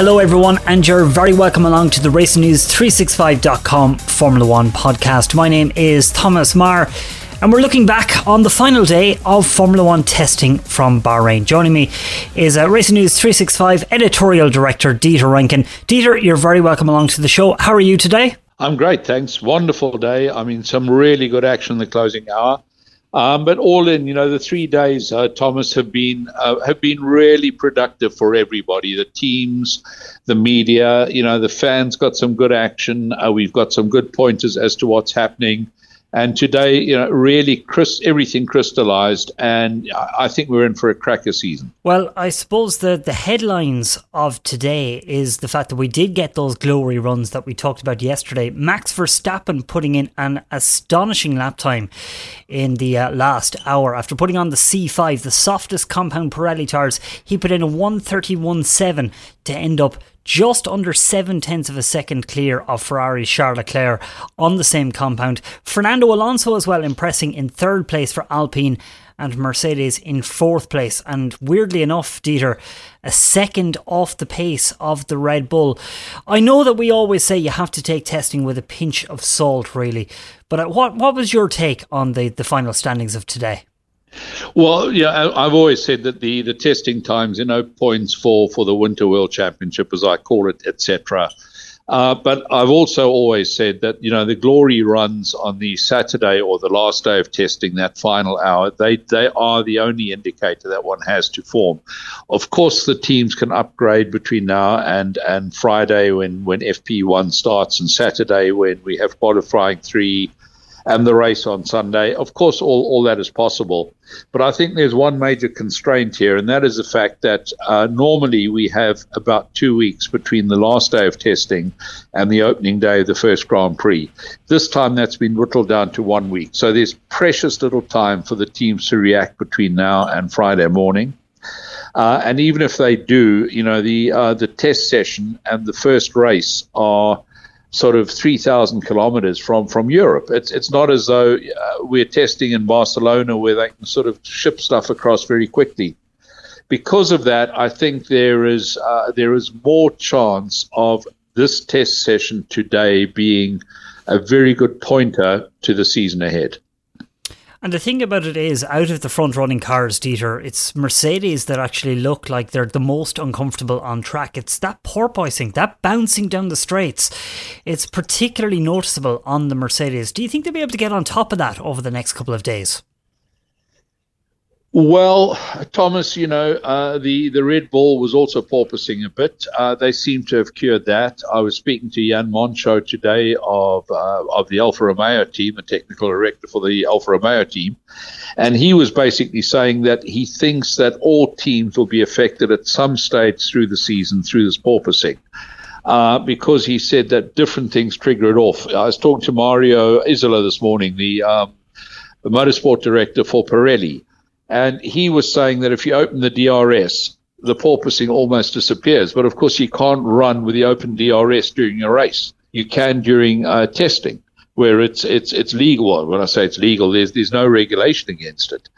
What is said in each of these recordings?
Hello, everyone, and you're very welcome along to the Racing News 365.com Formula One podcast. My name is Thomas Maher. And we're looking back on the final day of Formula One testing from Bahrain. Joining me is uh, Racing News 365 editorial director Dieter Rencken. Dieter, you're very welcome along to the show. How are you today? I'm great, thanks. Wonderful day. I mean, some really good action in the closing hour. Um, but all in, you know, the three days, uh, Thomas, have been uh, have been really productive for everybody. The teams, the media, you know, the fans got some good action. Uh, we've got some good pointers as to what's happening. And today, you know, really Chris, everything crystallized, and I think we're in for a cracker season. Well, I suppose the the headlines of today is the fact that we did get those glory runs that we talked about yesterday. Max Verstappen putting in an astonishing lap time in the uh, last hour after putting on the C5, the softest compound Pirelli tires. He put in a 131.7 to end up just under seven tenths of a second clear of Ferrari's Charles Leclerc on the same compound. Fernando Alonso as well impressing in third place for Alpine and Mercedes in fourth place. And weirdly enough, Dieter, a second off the pace of the Red Bull. I know that we always say you have to take testing with a pinch of salt, really. But uh, what what was your take on the, the final standings of today? Well, yeah, I've always said that the, the testing times, you know, points for, for the Winter World Championship, as I call it, etc. Uh, but I've also always said that you know the glory runs on the Saturday or the last day of testing, that final hour, they they are the only indicator that one has to form. Of course, the teams can upgrade between now and and Friday when when FP1 starts, and Saturday when we have qualifying three and the race on Sunday. Of course, all, all that is possible. But I think there's one major constraint here, and that is the fact that uh, normally we have about two weeks between the last day of testing and the opening day of the first Grand Prix. This time that's been whittled down to one week. So there's precious little time for the teams to react between now and Friday morning. Uh, and even if they do, you know, the uh, the test session and the first race are sort of 3,000 kilometers from, from Europe. It's, it's not as though uh, we're testing in Barcelona where they can sort of ship stuff across very quickly. Because of that, I think there is uh, there is more chance of this test session today being a very good pointer to the season ahead. And the thing about it is, out of the front running cars, Dieter, it's Mercedes that actually look like they're the most uncomfortable on track. It's that porpoising, that bouncing down the straights. It's particularly noticeable on the Mercedes. Do you think they'll be able to get on top of that over the next couple of days? Well, Thomas, you know, uh, the, the Red Bull was also porpoising a bit. Uh, they seem to have cured that. I was speaking to Jan Monchaux today of uh, of the Alfa Romeo team, a technical director for the Alfa Romeo team, and he was basically saying that he thinks that all teams will be affected at some stage through the season through this porpoising. Uh, because he said that different things trigger it off. I was talking to Mario Isola this morning, the, um, the motorsport director for Pirelli, and he was saying that if you open the DRS, the porpoising almost disappears. But of course, you can't run with the open DRS during a race. You can during uh, testing, where it's it's it's legal. When I say it's legal, there's there's no regulation against it.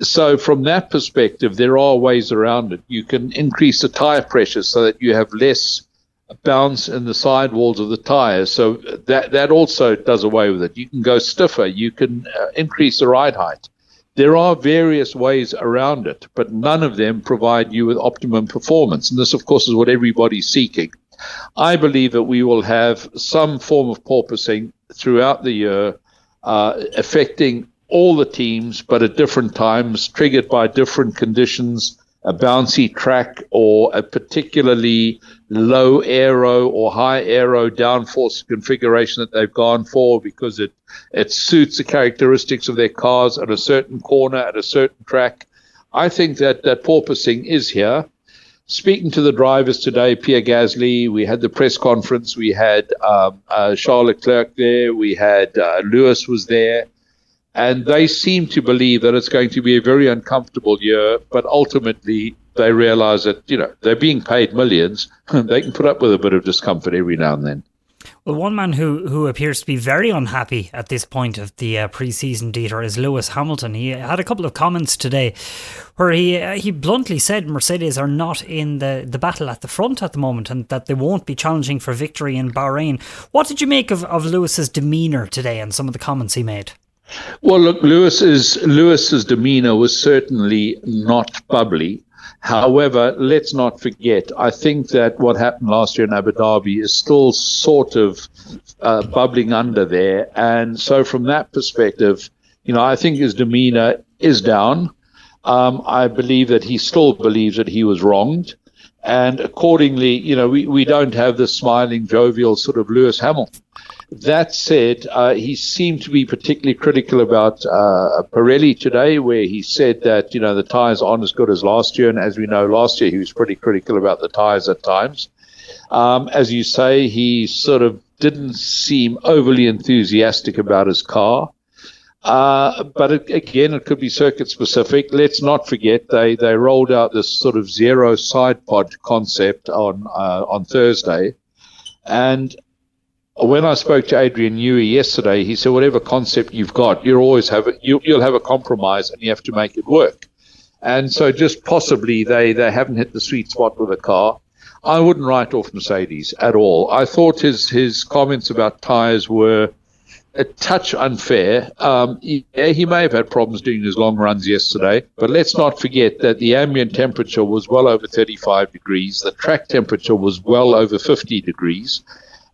So from that perspective, there are ways around it. You can increase the tire pressure so that you have less bounce in the sidewalls of the tires. So that that also does away with it. You can go stiffer. You can uh, increase the ride height. There are various ways around it, but none of them provide you with optimum performance. And this, of course, is what everybody's seeking. I believe that we will have some form of porpoising throughout the year, uh, affecting all the teams, but at different times, triggered by different conditions a bouncy track or a particularly low aero or high aero downforce configuration that they've gone for because it it suits the characteristics of their cars at a certain corner at a certain track. I think that that porpoising is here. Speaking to the drivers today, Pierre Gasly, we had the press conference. We had um, uh, there. We had uh, Lewis was there. And they seem to believe that it's going to be a very uncomfortable year, but ultimately they realize that, you know, they're being paid millions. and they can put up with a bit of discomfort every now and then. Well, one man who, who appears to be very unhappy at this point of the uh, preseason, Dieter, is Lewis Hamilton. He had a couple of comments today where he uh, he bluntly said Mercedes are not in the, the battle at the front at the moment and that they won't be challenging for victory in Bahrain. What did you make of, of Lewis's demeanour today and some of the comments he made? Well, look, Lewis's Lewis's demeanour was certainly not bubbly. However, let's not forget, I think that what happened last year in Abu Dhabi is still sort of uh, bubbling under there. And so, from that perspective, you know, I think his demeanor is down. Um, I believe that he still believes that he was wronged. And accordingly, you know, we, we don't have the smiling, jovial sort of Lewis Hamilton. That said, uh, he seemed to be particularly critical about uh, Pirelli today, where he said that you know the tyres aren't as good as last year, and as we know, last year he was pretty critical about the tyres at times. Um, as you say, he sort of didn't seem overly enthusiastic about his car. Uh, but it, again, it could be circuit specific. Let's not forget they, they rolled out this sort of zero side pod concept on uh, on Thursday, and when I spoke to Adrian Newey yesterday, he said, whatever concept you've got, you always have it, you, you'll have a compromise and you have to make it work. And so just possibly they, they haven't hit the sweet spot with the car. I wouldn't write off Mercedes at all. I thought his, his comments about tyres were a touch unfair. Um, he, he may have had problems doing his long runs yesterday, but let's not forget that the ambient temperature was well over 35 degrees. The track temperature was well over 50 degrees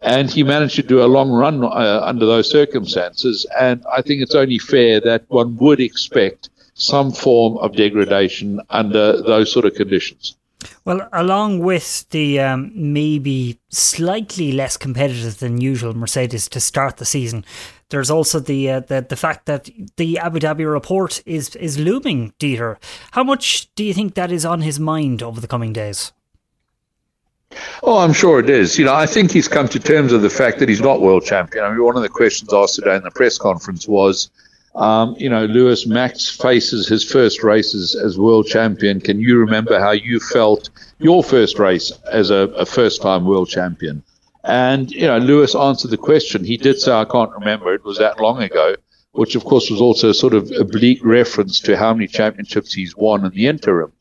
and he managed to do a long run uh, under those circumstances. And I think it's only fair that one would expect some form of degradation under those sort of conditions. Well, along with the um, maybe slightly less competitive than usual Mercedes to start the season, there's also the uh, the the fact that the Abu Dhabi report is is looming. Dieter, how much do you think that is on his mind over the coming days? Oh, I'm sure it is. You know, I think he's come to terms with the fact that he's not world champion. I mean, one of the questions asked today in the press conference was, um, you know, Lewis Max faces his first races as world champion. Can you remember how you felt your first race as a, a first time world champion? And, you know, Lewis answered the question. He did say, I can't remember. It was that long ago, which, of course, was also sort of oblique reference to how many championships he's won in the interim.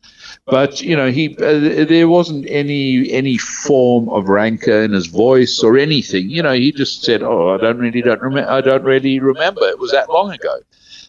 But you know, he uh, there wasn't any any form of rancor in his voice or anything. You know, he just said, "Oh, I don't really don't remember. I don't really remember. It was that long ago."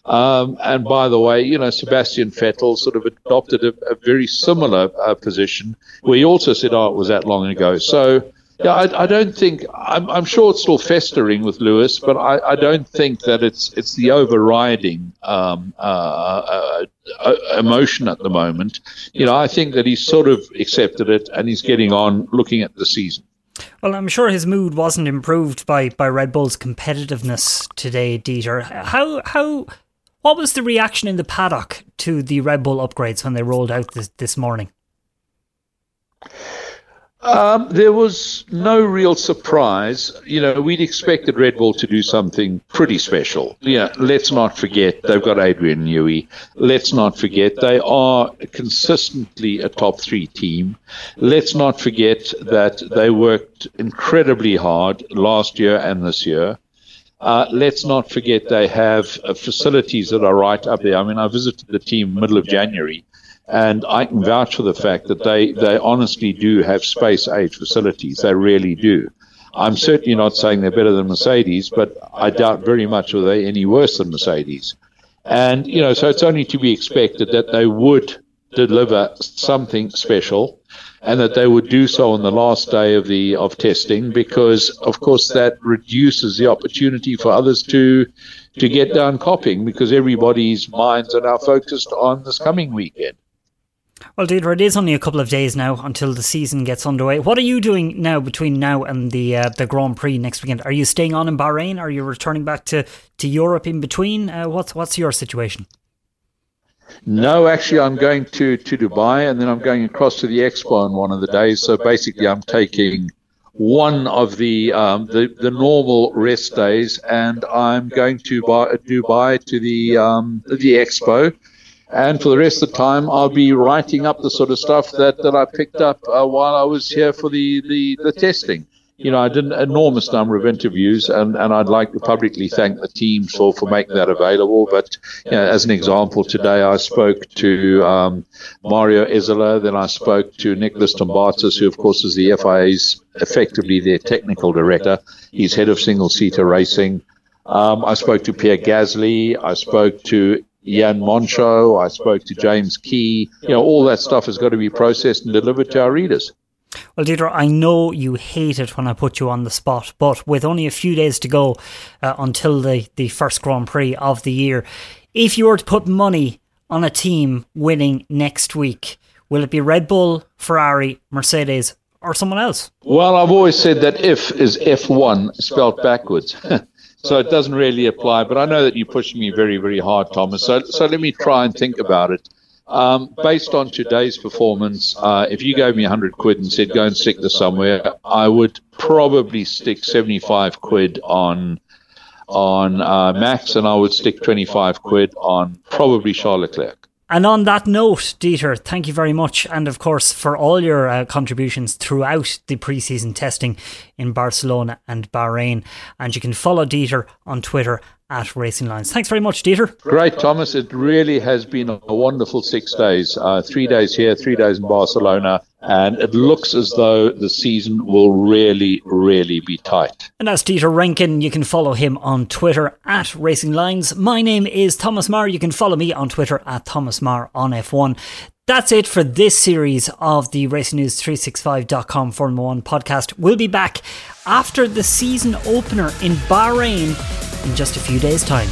Um, and by the way, you know, Sebastian Vettel sort of adopted a, a very similar uh, position where he also said, "Oh, it was that long ago." So yeah, I, I don't think I'm, I'm, sure it's still festering with Lewis, but I, I don't think that it's it's the overriding um, uh, uh, uh, emotion at the moment. You know, I think that he's sort of accepted it and he's getting on, looking at the season. Well, I'm sure his mood wasn't improved by, by Red Bull's competitiveness today, Dieter. How how what was the reaction in the paddock to the Red Bull upgrades when they rolled out this, this morning? Um, there was no real surprise. You know, we'd expected Red Bull to do something pretty special. Yeah, let's not forget they've got Adrian Newey. Let's not forget they are consistently a top three team. Let's not forget that they worked incredibly hard last year and this year. Uh, let's not forget they have uh, facilities that are right up there. I mean, I visited the team middle of January and I can vouch for the fact that they, they honestly do have space age facilities. They really do. I'm certainly not saying they're better than Mercedes, but I doubt very much are they any worse than Mercedes. And, you know, so it's only to be expected that they would deliver something special and that they would do so on the last day of the of testing because of course that reduces the opportunity for others to to get down copying because everybody's minds are now focused on this coming weekend. Well, Dieter, it is only a couple of days now until the season gets underway. What are you doing now between now and the uh, the Grand Prix next weekend? Are you staying on in Bahrain? Are you returning back to, to Europe in between? Uh, what's what's your situation? No, actually, I'm going to, to Dubai and then I'm going across to the expo on one of the days. So basically, I'm taking one of the um, the, the normal rest days and I'm going to Dubai to the um, the expo and for the rest of the time, I'll be writing up the sort of stuff that, that I picked up uh, while I was here for the, the, the testing. you know, I did an enormous number of interviews, and, and I'd like to publicly thank the teams for, for making that available. But you know, as an example, today I spoke to um, Mario Isola, then I spoke to Nikolas Tombazis, who, of course, is the FIA's effectively their technical director. He's head of single seater racing. Um, I spoke to Pierre Gasly. I spoke to Jan Monchaux. I spoke to James Key. You know, all that stuff has got to be processed and delivered to our readers. Well, Dieter, I know you hate it when I put you on the spot, but with only a few days to go uh, until the, the first Grand Prix of the year, if you were to put money on a team winning next week, will it be Red Bull, Ferrari, Mercedes, or someone else? Well, I've always said that if is F1 spelled backwards. so it doesn't really apply, but I know that you're pushing me very, very hard, Thomas. So, so let me try and think about it. Um, based on today's performance, uh, if you gave me 100 quid and said go and stick this somewhere, I would probably stick 75 quid on on uh, Max, and I would stick 25 quid on probably Charles Leclerc. And on that note, Dieter, thank you very much. And of course, for all your uh, contributions throughout the preseason testing in Barcelona and Bahrain. And you can follow Dieter on Twitter at Racing Lines. Thanks very much, Dieter. Great, Thomas. It really has been a wonderful six days. Uh, three days here, three days in Barcelona, and it looks as though the season will really, really be tight. And as Dieter Rencken. you can follow him on Twitter at Racing Lines. My name is Thomas Maher. You can follow me on Twitter at Thomas Maher on F1. That's it for this series of the RacingNews365.com Formula One podcast. We'll be back after the season opener in Bahrain in just a few days' time.